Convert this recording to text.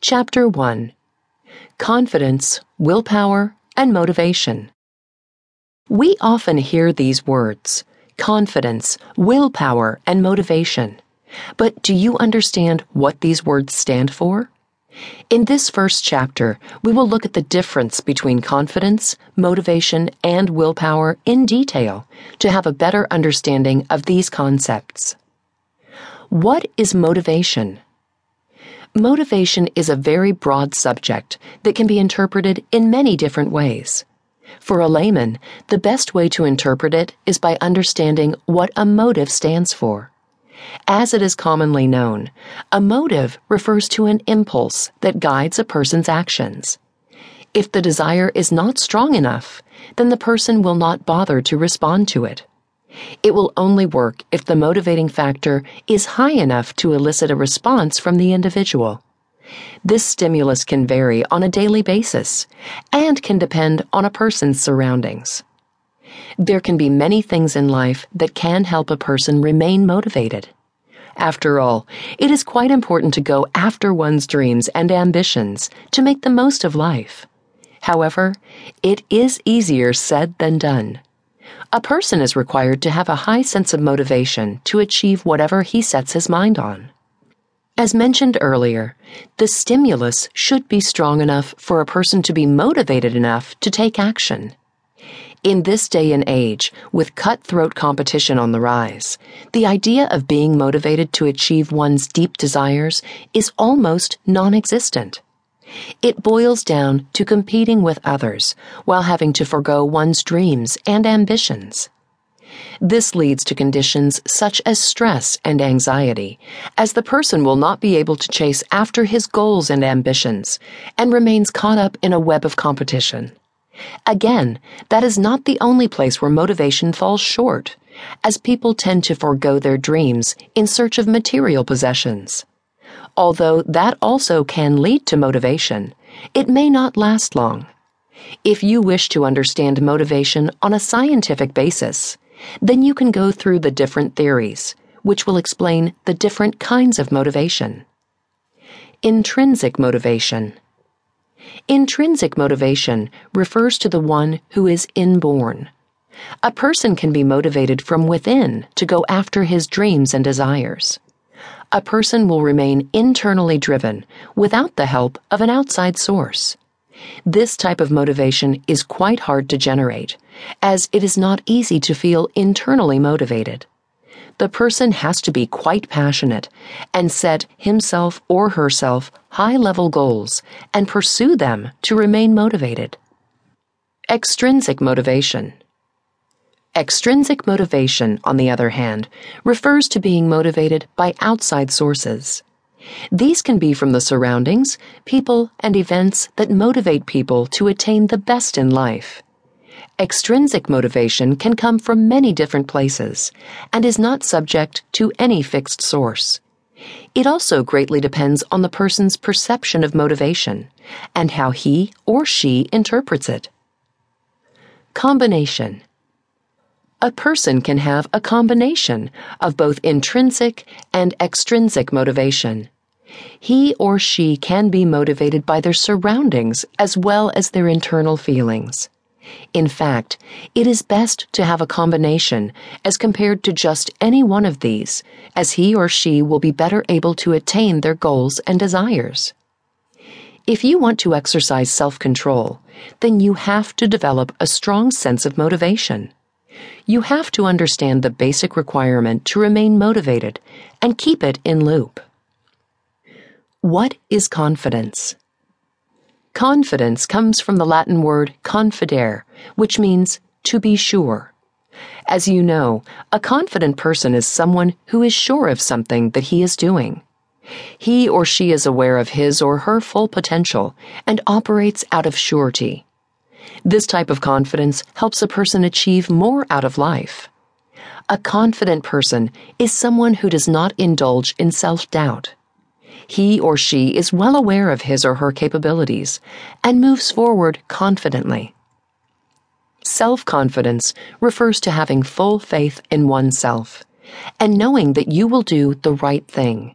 Chapter 1 Confidence, Willpower, and Motivation. We often hear these words confidence, willpower, and motivation. But do you understand what these words stand for? In this first chapter, we will look at the difference between confidence, motivation, and willpower in detail to have a better understanding of these concepts. What is motivation? Motivation is a very broad subject that can be interpreted in many different ways. For a layman, the best way to interpret it is by understanding what a motive stands for. As it is commonly known, a motive refers to an impulse that guides a person's actions. If the desire is not strong enough, then the person will not bother to respond to it. It will only work if the motivating factor is high enough to elicit a response from the individual. This stimulus can vary on a daily basis and can depend on a person's surroundings. There can be many things in life that can help a person remain motivated. After all, it is quite important to go after one's dreams and ambitions to make the most of life. However, it is easier said than done. A person is required to have a high sense of motivation to achieve whatever he sets his mind on. As mentioned earlier, the stimulus should be strong enough for a person to be motivated enough to take action. In this day and age, with cutthroat competition on the rise, the idea of being motivated to achieve one's deep desires is almost non existent. It boils down to competing with others while having to forego one's dreams and ambitions. This leads to conditions such as stress and anxiety, as the person will not be able to chase after his goals and ambitions and remains caught up in a web of competition. Again, that is not the only place where motivation falls short, as people tend to forego their dreams in search of material possessions although that also can lead to motivation, it may not last long. If you wish to understand motivation on a scientific basis, then you can go through the different theories, which will explain the different kinds of motivation. Intrinsic motivation. Intrinsic motivation refers to the one who is inborn. A person can be motivated from within to go after his dreams and desires a person will remain internally driven without the help of an outside source. This type of motivation is quite hard to generate, as it is not easy to feel internally motivated. The person has to be quite passionate and set himself or herself high level goals and pursue them to remain motivated. Extrinsic motivation. Extrinsic motivation, on the other hand, refers to being motivated by outside sources. These can be from the surroundings, people, and events that motivate people to attain the best in life. Extrinsic motivation can come from many different places and is not subject to any fixed source. It also greatly depends on the person's perception of motivation and how he or she interprets it. Combination a person can have a combination of both intrinsic and extrinsic motivation. He or she can be motivated by their surroundings as well as their internal feelings. In fact, it is best to have a combination as compared to just any one of these, as he or she will be better able to attain their goals and desires. If you want to exercise self control, then you have to develop a strong sense of motivation you have to understand the basic requirement to remain motivated and keep it in loop. What is confidence? Confidence comes from the Latin word confidere, which means to be sure. As you know, a confident person is someone who is sure of something that he is doing. He or she is aware of his or her full potential and operates out of surety. This type of confidence helps a person achieve more out of life. A confident person is someone who does not indulge in self doubt. He or she is well aware of his or her capabilities and moves forward confidently. Self confidence refers to having full faith in oneself and knowing that you will do the right thing.